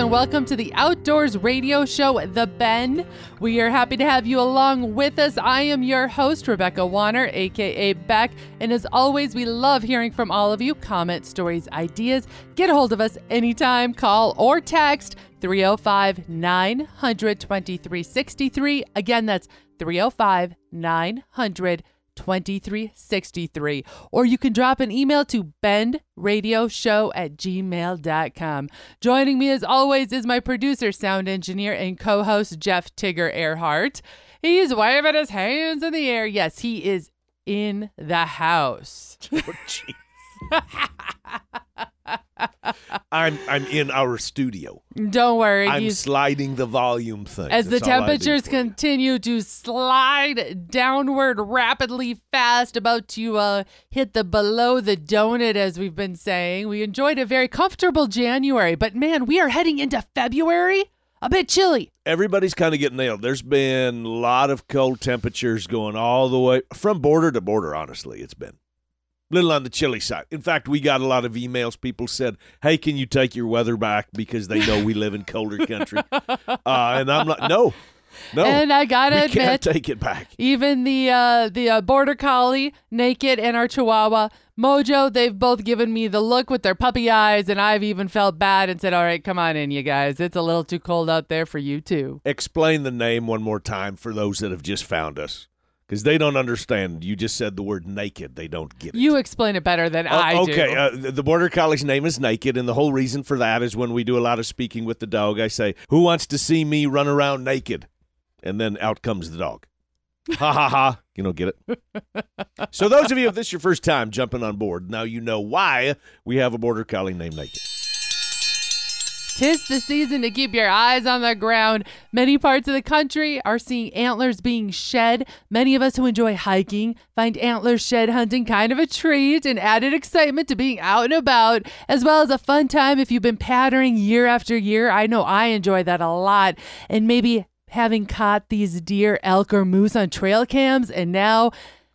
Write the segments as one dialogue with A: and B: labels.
A: and welcome to the Outdoors Radio Show, The Bend. We are happy to have you along with us. I am your host, Rebecca Wanner, aka Beck, and as always, we love hearing from all of you. Comment, stories, ideas. Get a hold of us anytime, call or text 305 900 2363. Again, that's 305 900 2363. Or you can drop an email to bendradioshow at gmail.com. Joining me as always is my producer, sound engineer, and co host, Jeff Tigger Erhardt. He's waving his hands in the air. Yes, he is in the house.
B: Oh, I'm I'm in our studio.
A: Don't worry.
B: I'm
A: he's-
B: sliding the volume thing.
A: As the
B: That's do
A: temperatures continue to slide downward rapidly fast, about to uh, hit the below the donut, as we've been saying, we enjoyed a very comfortable January. But man, we are heading into February. A bit chilly.
B: Everybody's kind of getting nailed. There's been a lot of cold temperatures going all the way from border to border. Honestly, it's been little on the chilly side. In fact, we got a lot of emails. People said, "Hey, can you take your weather back?" Because they know we live in colder country. Uh, and I'm like, "No, no,
A: and I gotta
B: we
A: admit,
B: can't take it back."
A: even the uh, the uh, border collie, naked, and our Chihuahua Mojo, they've both given me the look with their puppy eyes, and I've even felt bad and said, "All right, come on in, you guys. It's a little too cold out there for you too."
B: Explain the name one more time for those that have just found us, because they don't understand. You just said the word naked. They don't get it.
A: You explain it better than
B: Uh,
A: I do.
B: okay, uh, the the border collie's name is Naked, and the whole reason for that is when we do a lot of speaking with the dog, I say, "Who wants to see me run around naked?" And then out comes the dog. Ha ha ha! You don't get it. so those of you, if this is your first time jumping on board, now you know why we have a border collie named Naked.
A: Tis the season to keep your eyes on the ground. Many parts of the country are seeing antlers being shed. Many of us who enjoy hiking find antler shed hunting kind of a treat and added excitement to being out and about, as well as a fun time if you've been pattering year after year. I know I enjoy that a lot. And maybe having caught these deer, elk, or moose on trail cams, and now,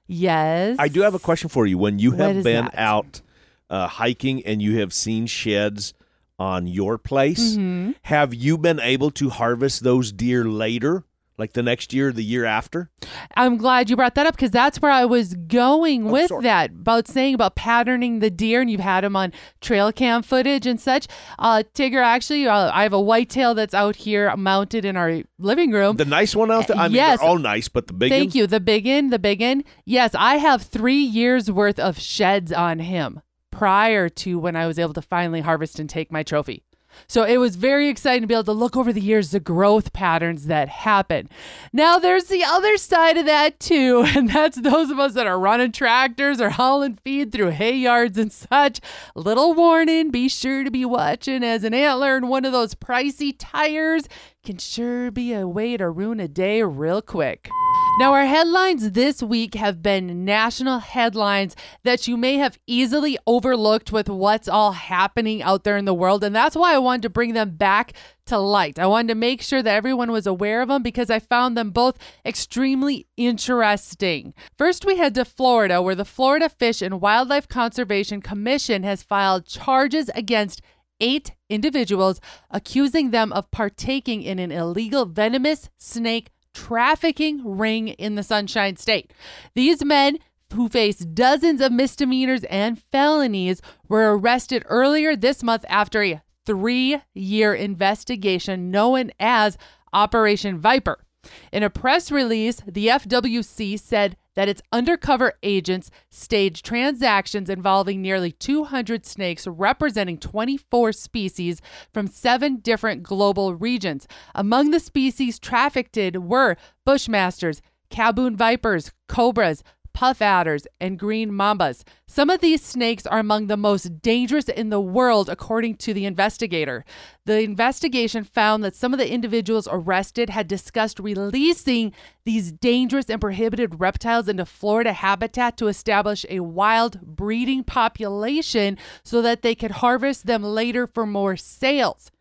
A: yes.
B: I do have a question for you. When you have been
A: that?
B: out uh, hiking and you have seen sheds on your place,
A: Mm-hmm.
B: have you been able to harvest those deer later, like the next year the year after?
A: I'm glad you brought that up because that's where I was going
B: Oh,
A: with
B: sorry.
A: that about saying about patterning the deer, and you've had them on trail cam footage and such. Uh, Tigger, actually, uh, I have a whitetail that's out here mounted in our living room.
B: The nice one out there. I mean,
A: Yes.
B: they're all nice, but the big
A: Thank
B: one?
A: you. The biggin, the biggin. Yes, I have three years worth of sheds on him prior to when I was able to finally harvest and take my trophy. So it was very exciting to be able to look over the years, the growth patterns that happen. Now there's the other side of that too, and that's those of us that are running tractors or hauling feed through hay yards and such. Little warning, be sure to be watching as an antler in one of those pricey tires can sure be a way to ruin a day real quick. Now, our headlines this week have been national headlines that you may have easily overlooked with what's all happening out there in the world. And that's why I wanted to bring them back to light. I wanted to make sure that everyone was aware of them because I found them both extremely interesting. First, we head to Florida, where the Florida Fish and Wildlife Conservation Commission has filed charges against eight individuals, accusing them of partaking in an illegal venomous snake trafficking ring in the Sunshine State. These men who face dozens of misdemeanors and felonies were arrested earlier this month after a three year investigation known as Operation Viper. In a press release, the FWC said that its undercover agents staged transactions involving nearly 200 snakes representing 24 species from seven different global regions. Among the species trafficked were bushmasters, Gaboon vipers, cobras, puff adders, and green mambas. Some of these snakes are among the most dangerous in the world, according to the investigator. The investigation found that some of the individuals arrested had discussed releasing these dangerous and prohibited reptiles into Florida habitat to establish a wild breeding population so that they could harvest them later for more sales.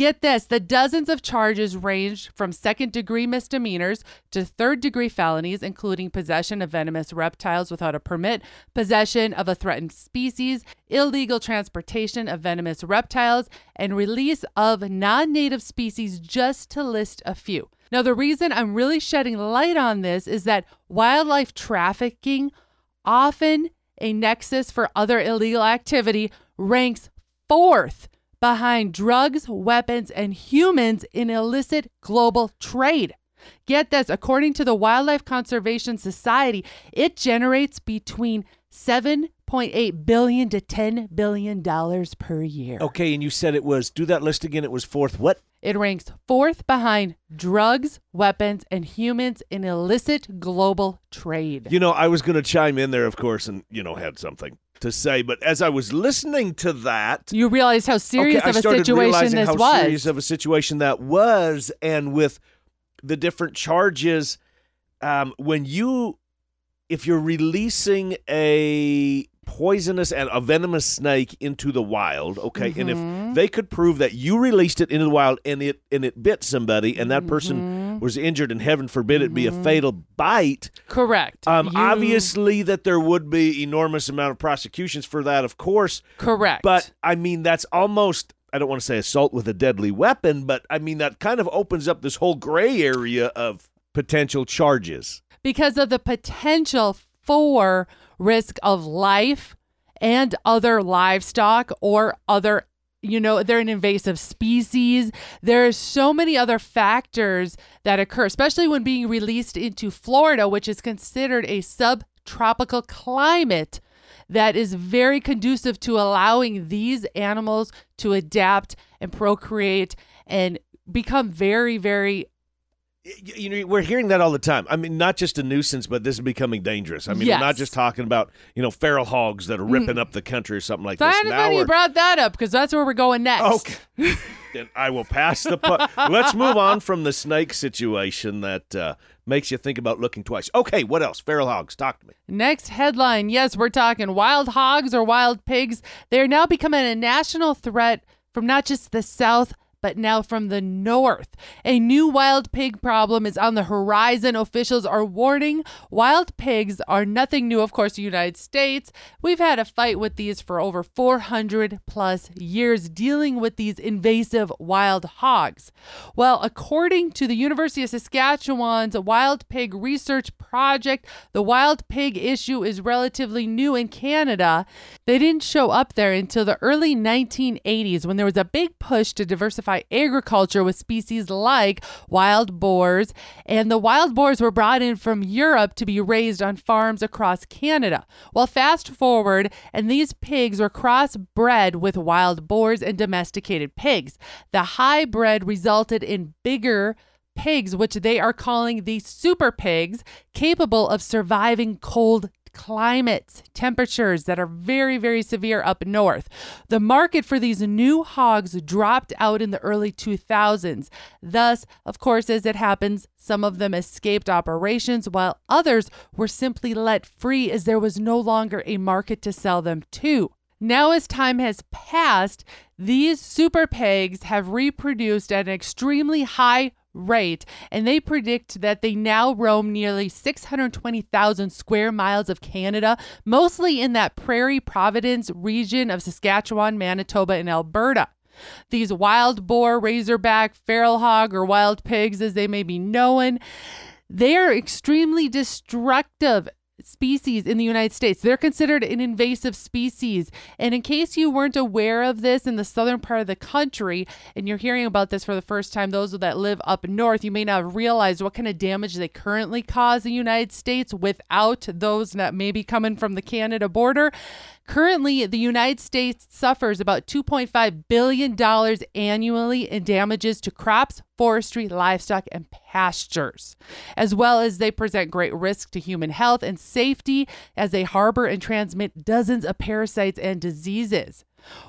A: Get this the dozens of charges ranged from second degree misdemeanors to third degree felonies, including possession of venomous reptiles without a permit, possession of a threatened species, illegal transportation of venomous reptiles, and release of non native species, just to list a few. Now, the reason I'm really shedding light on this is that wildlife trafficking, often a nexus for other illegal activity, ranks fourth behind drugs, weapons, and humans in illicit global trade. Get this, according to the Wildlife Conservation Society, it generates between 7.8 billion to 10 billion dollars per year.
B: Okay, and you said it was do that list again. It was fourth. What?
A: It ranks fourth behind drugs, weapons, and humans in illicit global trade.
B: You know, I was going to chime in there, of course, and you know had something to say, but as I was listening to that,
A: you realized how serious
B: okay,
A: of
B: I
A: a
B: started
A: situation
B: realizing
A: this
B: how
A: was.
B: serious of a situation that was, and with the different charges, um, when you, if you're releasing a poisonous and a venomous snake into the wild, okay, and
A: Mm-hmm.
B: if they could prove that you released it into the wild and it and it bit somebody and that person
A: Mm-hmm.
B: Was injured and heaven forbid it be a fatal bite,
A: Correct.
B: um,
A: You-
B: obviously that there would be enormous amount of prosecutions for that, of course.
A: Correct.
B: But I mean, that's almost. I don't want to say assault with a deadly weapon, but I mean that kind of opens up this whole gray area of potential charges.
A: because of the potential for risk of life and other livestock or other you know they're an invasive species. There's so many other factors that occur especially when being released into Florida which is considered a subtropical climate that is very conducive to allowing these animals to adapt and procreate and become very very
B: You know, we're hearing that all the time. I mean, not just a nuisance, but this is becoming dangerous. I mean, we're not just talking about you know feral hogs that are ripping up the country or something like
A: So
B: this. Now
A: you brought that up because that's where we're going next.
B: Okay. then I will pass the puck. Let's move on from the snake situation that uh, makes you think about looking twice. Okay, what else? Feral hogs. Talk to me.
A: Next headline. Yes, we're talking wild hogs or wild pigs. They're now becoming a national threat from not just the South, but now from the North. A new wild pig problem is on the horizon. Officials are warning wild pigs are nothing new, of course, the United States. We've had a fight with these for over 400 plus years, dealing with these invasive wild hogs. Well, according to the University of Saskatchewan's Wild Pig Research Project, the wild pig issue is relatively new in Canada. They didn't show up there until the early 1980s when there was a big push to diversify agriculture with species like wild boars, and the wild boars were brought in from Europe to be raised on farms across Canada. Well, fast forward, and these pigs were crossbred with wild boars and domesticated pigs. The hybrid resulted in bigger pigs, which they are calling the super pigs, capable of surviving cold climates, temperatures that are very, very severe up north. The market for these new hogs dropped out in the early 2000s. Thus, of course, as it happens, some of them escaped operations while others were simply let free as there was no longer a market to sell them to. Now, as time has passed, these super pigs have reproduced at an extremely high rate, and they predict that they now roam nearly 620,000 square miles of Canada, mostly in that Prairie Providence region of Saskatchewan, Manitoba, and Alberta. These wild boar, razorback, feral hog, or wild pigs, as they may be known, they are extremely destructive species in the United States. They're considered an invasive species. And in case you weren't aware of this in the southern part of the country and you're hearing about this for the first time, those that live up north, you may not have realized what kind of damage they currently cause in the United States without those that may be coming from the Canada border. Currently, the United States suffers about $2.5 billion annually in damages to crops, forestry, livestock, and pastures, as well as they present great risk to human health and safety as they harbor and transmit dozens of parasites and diseases.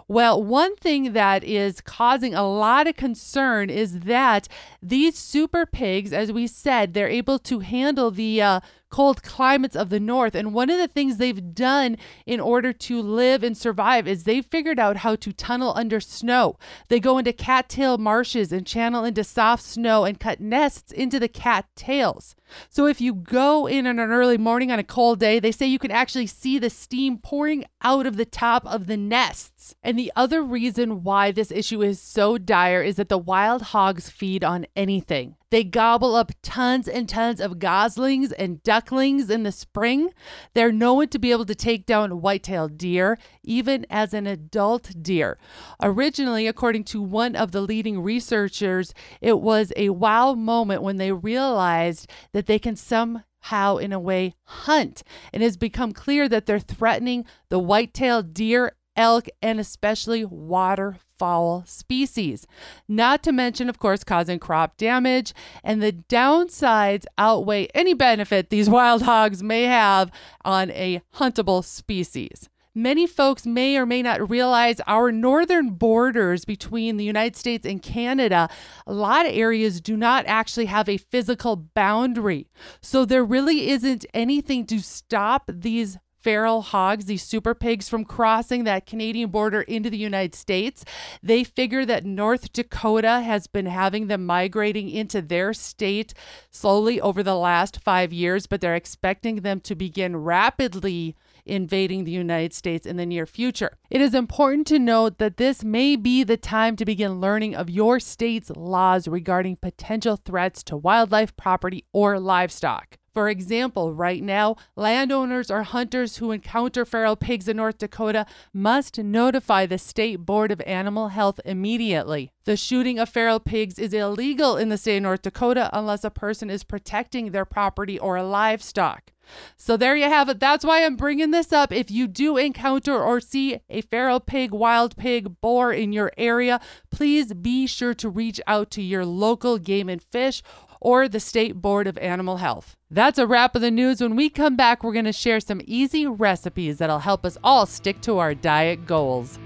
A: Well, one thing that is causing a lot of concern is that these super pigs, as we said, they're able to handle the uh, cold climates of the north. And one of the things they've done in order to live and survive is they've figured out how to tunnel under snow. They go into cattail marshes and channel into soft snow and cut nests into the cattails. So if you go in on an early morning on a cold day, they say you can actually see the steam pouring out of the top of the nests. And the other reason why this issue is so dire is that the wild hogs feed on anything. They gobble up tons and tons of goslings and ducklings in the spring. They're known to be able to take down white-tailed deer, even as an adult deer. Originally, according to one of the leading researchers, it was a wow moment when they realized that they can somehow, in a way, hunt. And it has become clear that they're threatening the white-tailed deer elk, and especially waterfowl species. Not to mention, of course, causing crop damage, and the downsides outweigh any benefit these wild hogs may have on a huntable species. Many folks may or may not realize our northern borders between the United States and Canada, a lot of areas do not actually have a physical boundary. So there really isn't anything to stop these feral hogs, these super pigs, from crossing that Canadian border into the United States. They figure that North Dakota has been having them migrating into their state slowly over the last five years, but they're expecting them to begin rapidly invading the United States in the near future. It is important to note that this may be the time to begin learning of your state's laws regarding potential threats to wildlife, property, or livestock. For example, right now, landowners or hunters who encounter feral pigs in North Dakota must notify the State Board of Animal Health immediately. The shooting of feral pigs is illegal in the state of North Dakota unless a person is protecting their property or livestock. So there you have it. That's why I'm bringing this up. If you do encounter or see a feral pig, wild pig, boar in your area, please be sure to reach out to your local game and fish or the State Board of Animal Health. That's a wrap of the news. When we come back, we're going to share some easy recipes that'll help us all stick to our diet goals.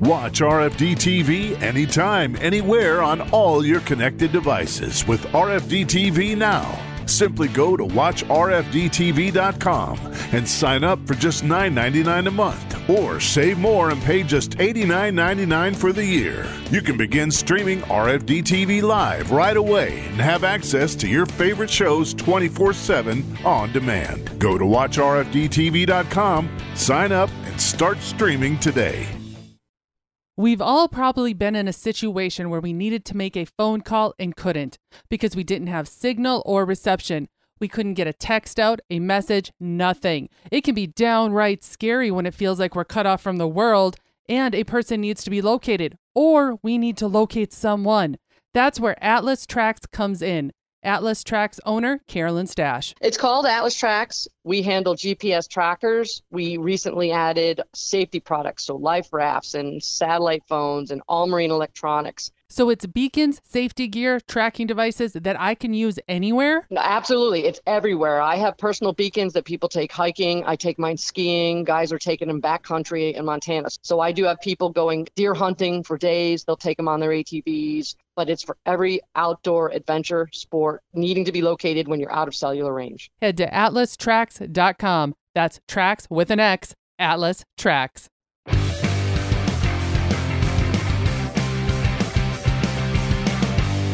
C: Watch RFD TV anytime, anywhere on all your connected devices with RFD TV Now. Simply go to watchrfdtv.com and sign up for just $9.99 a month or save more and pay just $89.99 for the year. You can begin streaming RFD TV live right away and have access to your favorite shows 24 7 on demand. Go to watchrfdtv.com, sign up, and start streaming today.
A: We've all probably been in a situation where we needed to make a phone call and couldn't because we didn't have signal or reception. We couldn't get a text out, a message, nothing. It can be downright scary when it feels like we're cut off from the world and a person needs to be located, or we need to locate someone. That's where Atlas Tracks comes in. Atlas Tracks owner Carolyn Stash.
D: It's called Atlas Tracks. We handle GPS trackers. We recently added safety products, so life rafts and satellite phones and all marine electronics.
A: So it's beacons, safety gear, tracking devices that I can use anywhere?
D: No, absolutely. It's everywhere. I have personal beacons that people take hiking. I take mine skiing. Guys are taking them backcountry in Montana. So I do have people going deer hunting for days. They'll take them on their ATVs, but it's for every outdoor adventure sport needing to be located when you're out of cellular range.
A: Head to atlastracks.com. That's tracks with an X, Atlas Tracks.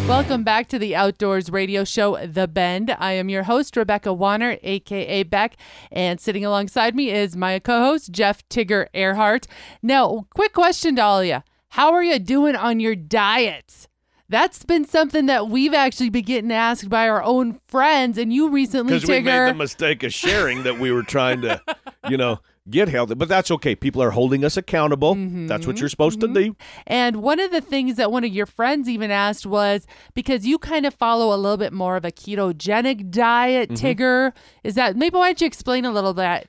A: Welcome back to the Outdoors Radio Show, The Bend. I am your host, Rebecca Wanner, aka Beck, and sitting alongside me is my co host, Jeff Tigger Erhardt. Now, quick question to all of you How are you doing on your diets? That's been something that we've actually been getting asked by our own friends, and you recently,
B: Because we made
A: Tigger.
B: the mistake of sharing that we were trying to, you know, get healthy. But that's okay. People are holding us accountable. That's what you're supposed to do.
A: And one of the things that one of your friends even asked was because you kind of follow a little bit more of a ketogenic diet,
B: Mm-hmm.
A: Tigger. Is that maybe why don't you explain a little bit?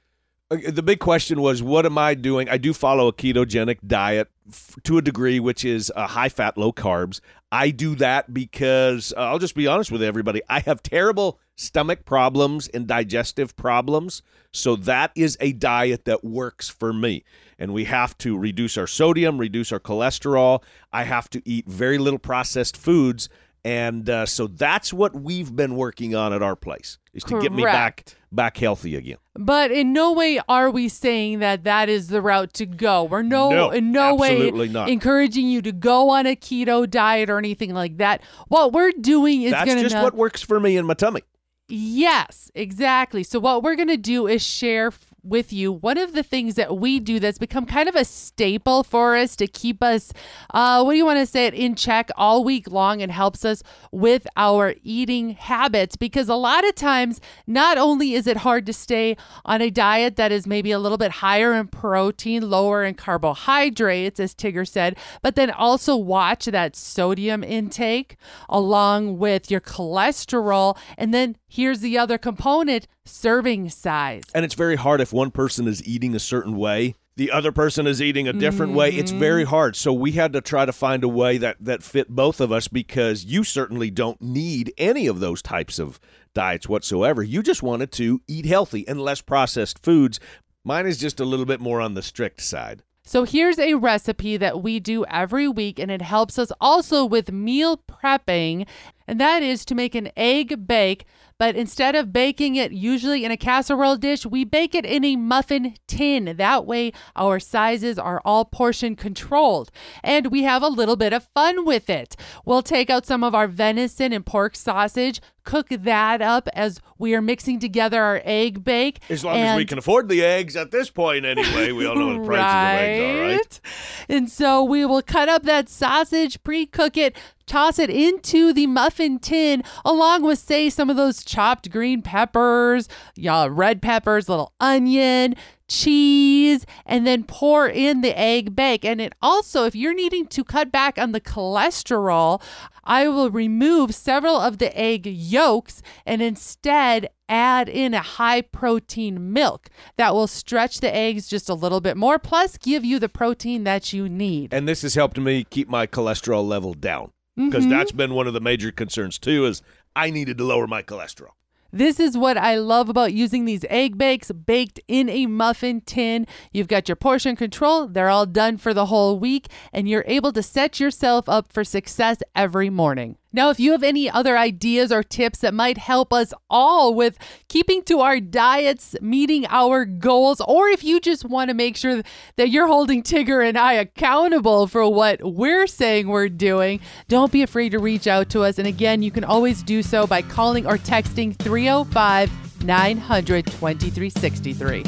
B: Uh, The big question was, what am I doing? I do follow a ketogenic diet f- to a degree, which is uh, high fat, low carbs. I do that because uh, I'll just be honest with everybody. I have terrible stomach problems and digestive problems. So that is a diet that works for me. And we have to reduce our sodium, reduce our cholesterol. I have to eat very little processed foods. And uh, so that's what we've been working on at our place is to get me back back healthy again.
A: But in no way are we saying that that is the route to go. We're no,
B: No,
A: in no way
B: not.
A: encouraging you to go on a keto diet or anything like that. What we're doing is
B: That's just
A: to
B: what works for me in my tummy.
A: Yes, exactly. So, what we're going to do is share with you one of the things that we do that's become kind of a staple for us to keep us, uh, what do you want to say it, in check all week long and helps us with our eating habits. Because a lot of times, not only is it hard to stay on a diet that is maybe a little bit higher in protein, lower in carbohydrates, as Tigger said, but then also watch that sodium intake along with your cholesterol. And then here's the other component serving size.
B: And it's very hard if one person is eating a certain way, the other person is eating a different way. It's very
A: Mm-hmm.
B: hard. So we had to try to find a way that that fit both of us because you certainly don't need any of those types of diets whatsoever. You just wanted to eat healthy and less processed foods. Mine is just a little bit more on the strict side.
A: So here's a recipe that we do every week, and it helps us also with meal prepping, and that is to make an egg bake. But instead of baking it usually in a casserole dish, we bake it in a muffin tin. That way, our sizes are all portion controlled, and we have a little bit of fun with it. We'll take out some of our venison and pork sausage, cook that up as we are mixing together our egg bake.
B: As long as we can afford the eggs at this point anyway. We all know the prices of eggs are, right?
A: Right? And so we will cut up that sausage, pre cook it, toss it into the muffin tin, along with, say, some of those chopped green peppers, yeah, red peppers, little onion, cheese, and then pour in the egg bake. And it also, if you're needing to cut back on the cholesterol, I will remove several of the egg yolks and instead add in a high protein milk that will stretch the eggs just a little bit more, plus give you the protein that you need.
B: And this has helped me keep my cholesterol level down because mm-hmm. that's been one of the major concerns too is I needed to lower my cholesterol.
A: This is what I love about using these egg bakes baked in a muffin tin. You've got your portion control, they're all done for the whole week, and you're able to set yourself up for success every morning. Now, if you have any other ideas or tips that might help us all with keeping to our diets, meeting our goals, or if you just want to make sure that you're holding Tigger and I accountable for what we're saying we're doing, don't be afraid to reach out to us. And again, you can always do so by calling or texting 305 900 2363.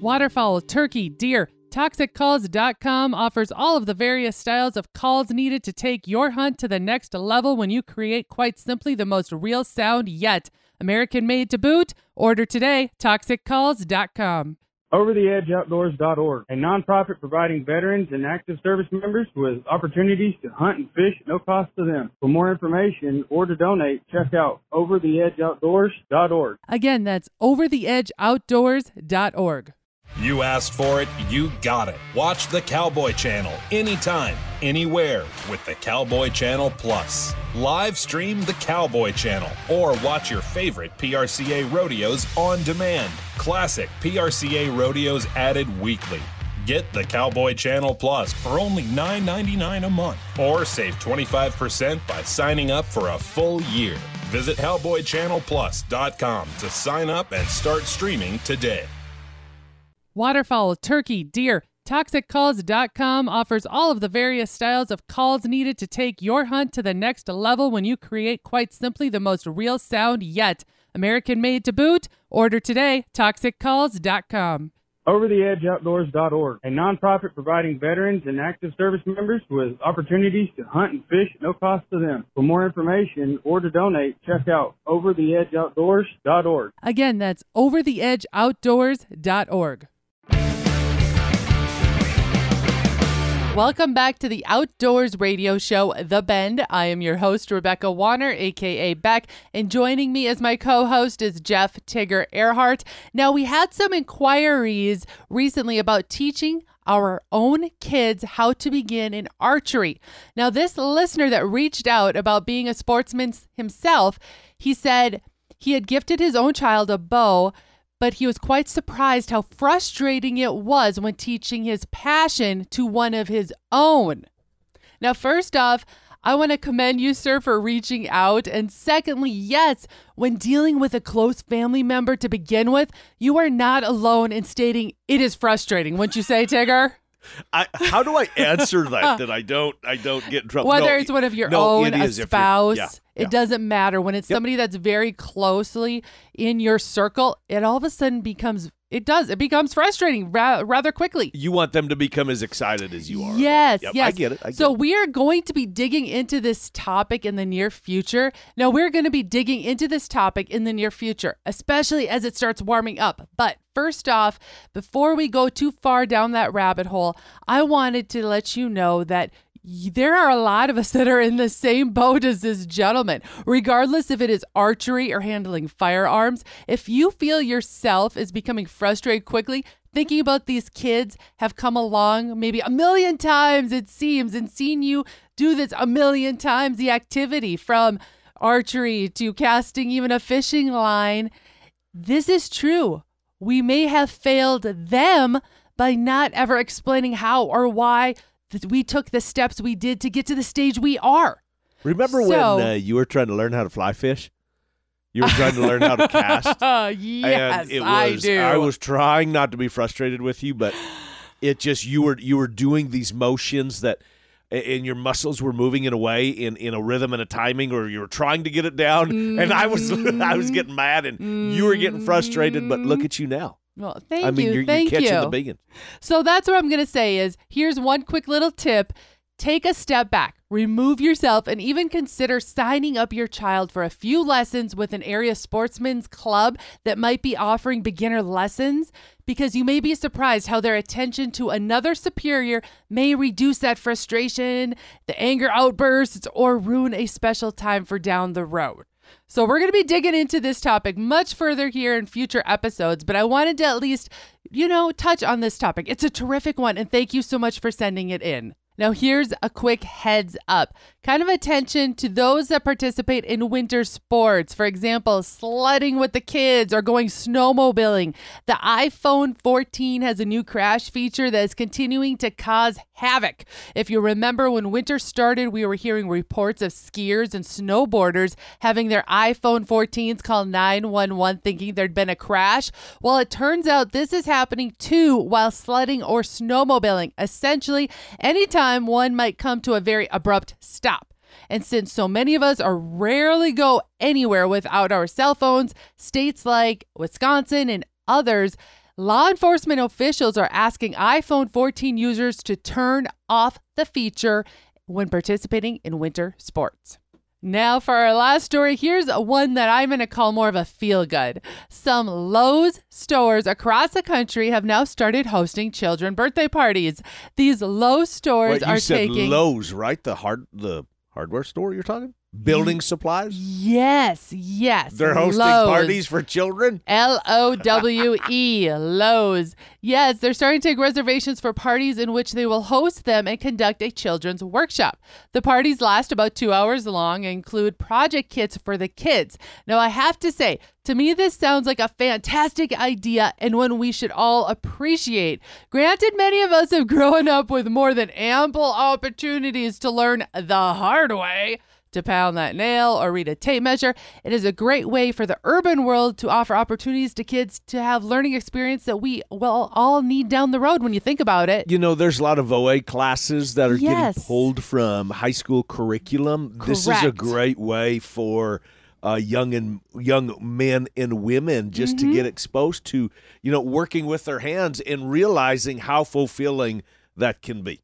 A: Waterfowl, turkey, deer. ToxicCalls.com offers all of the various styles of calls needed to take your hunt to the next level when you create quite simply the most real sound yet. American made to boot. Order today. ToxicCalls.com.
E: OverTheEdgeOutdoors.org, a nonprofit providing veterans and active service members with opportunities to hunt and fish at no cost to them. For more information or to donate, check out OverTheEdgeOutdoors.org.
A: Again, that's OverTheEdgeOutdoors.org.
F: You asked for it, you got it. Watch the Cowboy Channel anytime, anywhere with the Cowboy Channel Plus. Live stream the Cowboy Channel or watch your favorite PRCA rodeos on demand. Classic PRCA rodeos added weekly. Get the Cowboy Channel Plus for only $9.99 a month or save 25% by signing up for a full year. Visit cowboychannelplus.com to sign up and start streaming today.
A: Waterfowl, turkey, deer. ToxicCalls.com offers all of the various styles of calls needed to take your hunt to the next level when you create quite simply the most real sound yet. American made to boot. Order today. ToxicCalls.com.
E: OverTheEdgeOutdoors.org, a nonprofit providing veterans and active service members with opportunities to hunt and fish at no cost to them. For more information or to donate, check out OverTheEdgeOutdoors.org.
A: Again, that's OverTheEdgeOutdoors.org. Welcome back to the Outdoors Radio Show, The Bend. I am your host, Rebecca Wanner, aka Beck, and joining me as my co host is Jeff Tigger Erhardt. Now, we had some inquiries recently about teaching our own kids how to begin in archery. Now, this listener that reached out about being a sportsman himself, he said he had gifted his own child a bow but he was quite surprised how frustrating it was when teaching his passion to one of his own. Now, first off, I want to commend you, sir, for reaching out. And secondly, yes, when dealing with a close family member to begin with, you are not alone in stating it is frustrating. Wouldn't you say, Tigger?
B: I, how do I answer that? that I don't I don't get in trouble.
A: Whether
B: No,
A: it's one of your
B: no,
A: own, a
B: is if you're-
A: spouse,
B: yeah,
A: it
B: yeah.
A: doesn't matter. When it's
B: Yep.
A: somebody that's very closely in your circle, it all of a sudden becomes it does it becomes frustrating ra- rather quickly.
B: You want them to become as excited as you are.
A: Yes,
B: Yep,
A: yes.
B: I get it. I get
A: so
B: it.
A: we are going to be digging into this topic in the near future. Now we're going to be digging into this topic in the near future, especially as it starts warming up. But first off, before we go too far down that rabbit hole, I wanted to let you know that there are a lot of us that are in the same boat as this gentleman, regardless if it is archery or handling firearms. If you feel yourself is becoming frustrated quickly, thinking about these kids have come along maybe a million times, it seems, and seen you do this a million times the activity from archery to casting even a fishing line. This is true. We may have failed them by not ever explaining how or why th- we took the steps we did to get to the stage we are.
B: Remember
A: So-
B: when uh, you were trying to learn how to fly fish? You were trying to learn how to cast.
A: yes,
B: and it was,
A: I do.
B: I was trying not to be frustrated with you, but it just you were you were doing these motions that and your muscles were moving in a way in, in a rhythm and a timing or you were trying to get it down and I was I was getting mad and you were getting frustrated but look at you now.
A: well, thank you.
B: I mean
A: you.
B: you're,
A: thank
B: you're catching
A: you.
B: the beacon.
A: So that's what I'm going to say is here's one quick little tip. Take a step back, remove yourself, and even consider signing up your child for a few lessons with an area sportsman's club that might be offering beginner lessons because you may be surprised how their attention to another superior may reduce that frustration, the anger outbursts, or ruin a special time for down the road. So, we're going to be digging into this topic much further here in future episodes, but I wanted to at least, you know, touch on this topic. It's a terrific one, and thank you so much for sending it in. Now, here's a quick heads up kind of attention to those that participate in winter sports. For example, sledding with the kids or going snowmobiling. The iPhone 14 has a new crash feature that is continuing to cause havoc. If you remember when winter started, we were hearing reports of skiers and snowboarders having their iPhone 14s call 911 thinking there'd been a crash. Well, it turns out this is happening too while sledding or snowmobiling. Essentially, anytime one might come to a very abrupt stop. And since so many of us are rarely go anywhere without our cell phones, states like Wisconsin and others, law enforcement officials are asking iPhone 14 users to turn off the feature when participating in winter sports. Now, for our last story, here's one that I'm going to call more of a feel good. Some Lowe's stores across the country have now started hosting children birthday parties. These Lowe's stores
B: Wait, you
A: are
B: said
A: taking.
B: Lowe's, right? The hard the hardware store you're talking? Building supplies?
A: Yes, yes.
B: They're hosting
A: Lowe's.
B: parties for children?
A: L O W E, Lowe's. Yes, they're starting to take reservations for parties in which they will host them and conduct a children's workshop. The parties last about two hours long and include project kits for the kids. Now, I have to say, to me, this sounds like a fantastic idea and one we should all appreciate. Granted, many of us have grown up with more than ample opportunities to learn the hard way to pound that nail or read a tape measure. It is a great way for the urban world to offer opportunities to kids to have learning experience that we will all need down the road when you think about it.
B: You know, there's a lot of OA classes that are
A: Yes.
B: getting pulled from high school curriculum. This is a great way for uh, young and young men and women just
A: Mm-hmm.
B: to get exposed to, you know, working with their hands and realizing how fulfilling that can be.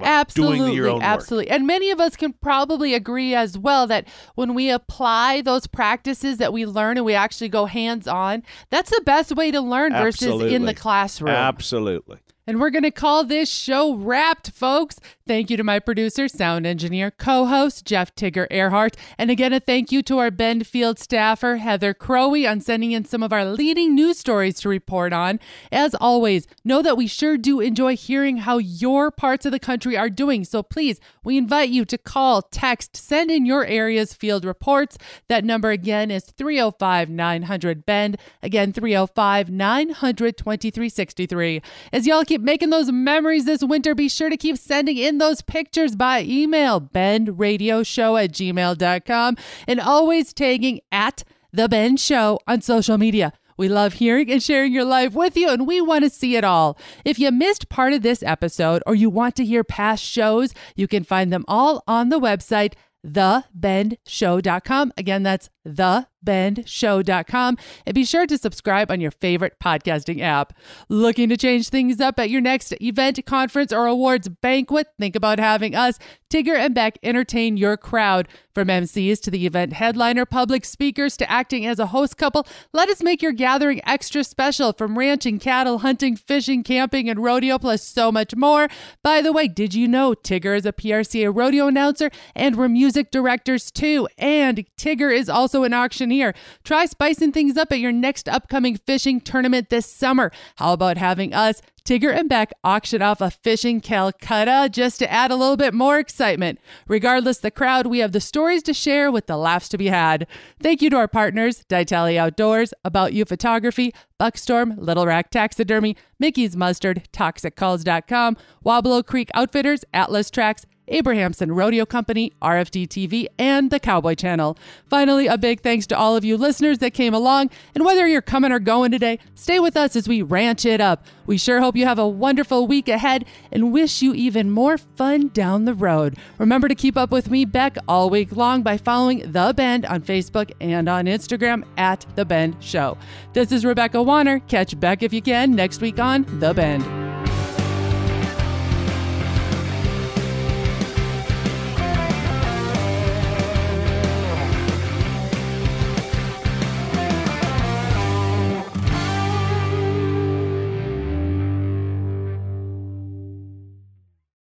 A: Absolutely,
B: own work.
A: absolutely. And many of us can probably agree as well that when we apply those practices that we learn and we actually go hands on, that's the best way to learn versus in the classroom.
B: Absolutely.
A: And we're going to call this show wrapped, folks. Thank you to my producer, sound engineer, co host, Jeff Tigger Erhardt. And again, a thank you to our Bendfield staffer, Heather Crowe, on sending in some of our leading news stories to report on. As always, know that we sure do enjoy hearing how your parts of the country are doing. So please, we invite you to call, text, send in your area's field reports. That number again is 305 900 Bend. Again, 305 900 2363. As y'all keep making those memories this winter, be sure to keep sending in those pictures by email, bendradioshow at gmail.com, and always tagging at The Bend Show on social media. We love hearing and sharing your life with you, and we want to see it all. If you missed part of this episode or you want to hear past shows, you can find them all on the website, thebendshow.com. Again, that's thebendshow.com. And be sure to subscribe on your favorite podcasting app. Looking to change things up at your next event, conference, or awards banquet? Think about having us, Tigger and Beck, entertain your crowd. From MCs to the event headliner, public speakers to acting as a host couple, let us make your gathering extra special from ranching, cattle, hunting, fishing, camping, and rodeo, plus so much more. By the way, did you know Tigger is a PRCA rodeo announcer and we're music directors too? And Tigger is also an auctioneer. Try spicing things up at your next upcoming fishing tournament this summer. How about having us, Tigger and Beck, auction off a fishing Calcutta just to add a little bit more excitement? Regardless the crowd, we have the stories to share with the laughs to be had. Thank you to our partners, Ditali Outdoors, About You Photography, Buckstorm, Little Rack Taxidermy, Mickey's Mustard, ToxicCalls.com, Wablo Creek Outfitters, Atlas Tracks, Abrahamson Rodeo Company, RFD TV, and the Cowboy Channel. Finally, a big thanks to all of you listeners that came along. And whether you're coming or going today, stay with us as we ranch it up. We sure hope you have a wonderful week ahead and wish you even more fun down the road. Remember to keep up with me, Beck, all week long by following The Bend on Facebook and on Instagram at The Bend Show. This is Rebecca Wanner. Catch Beck if you can next week on The Bend.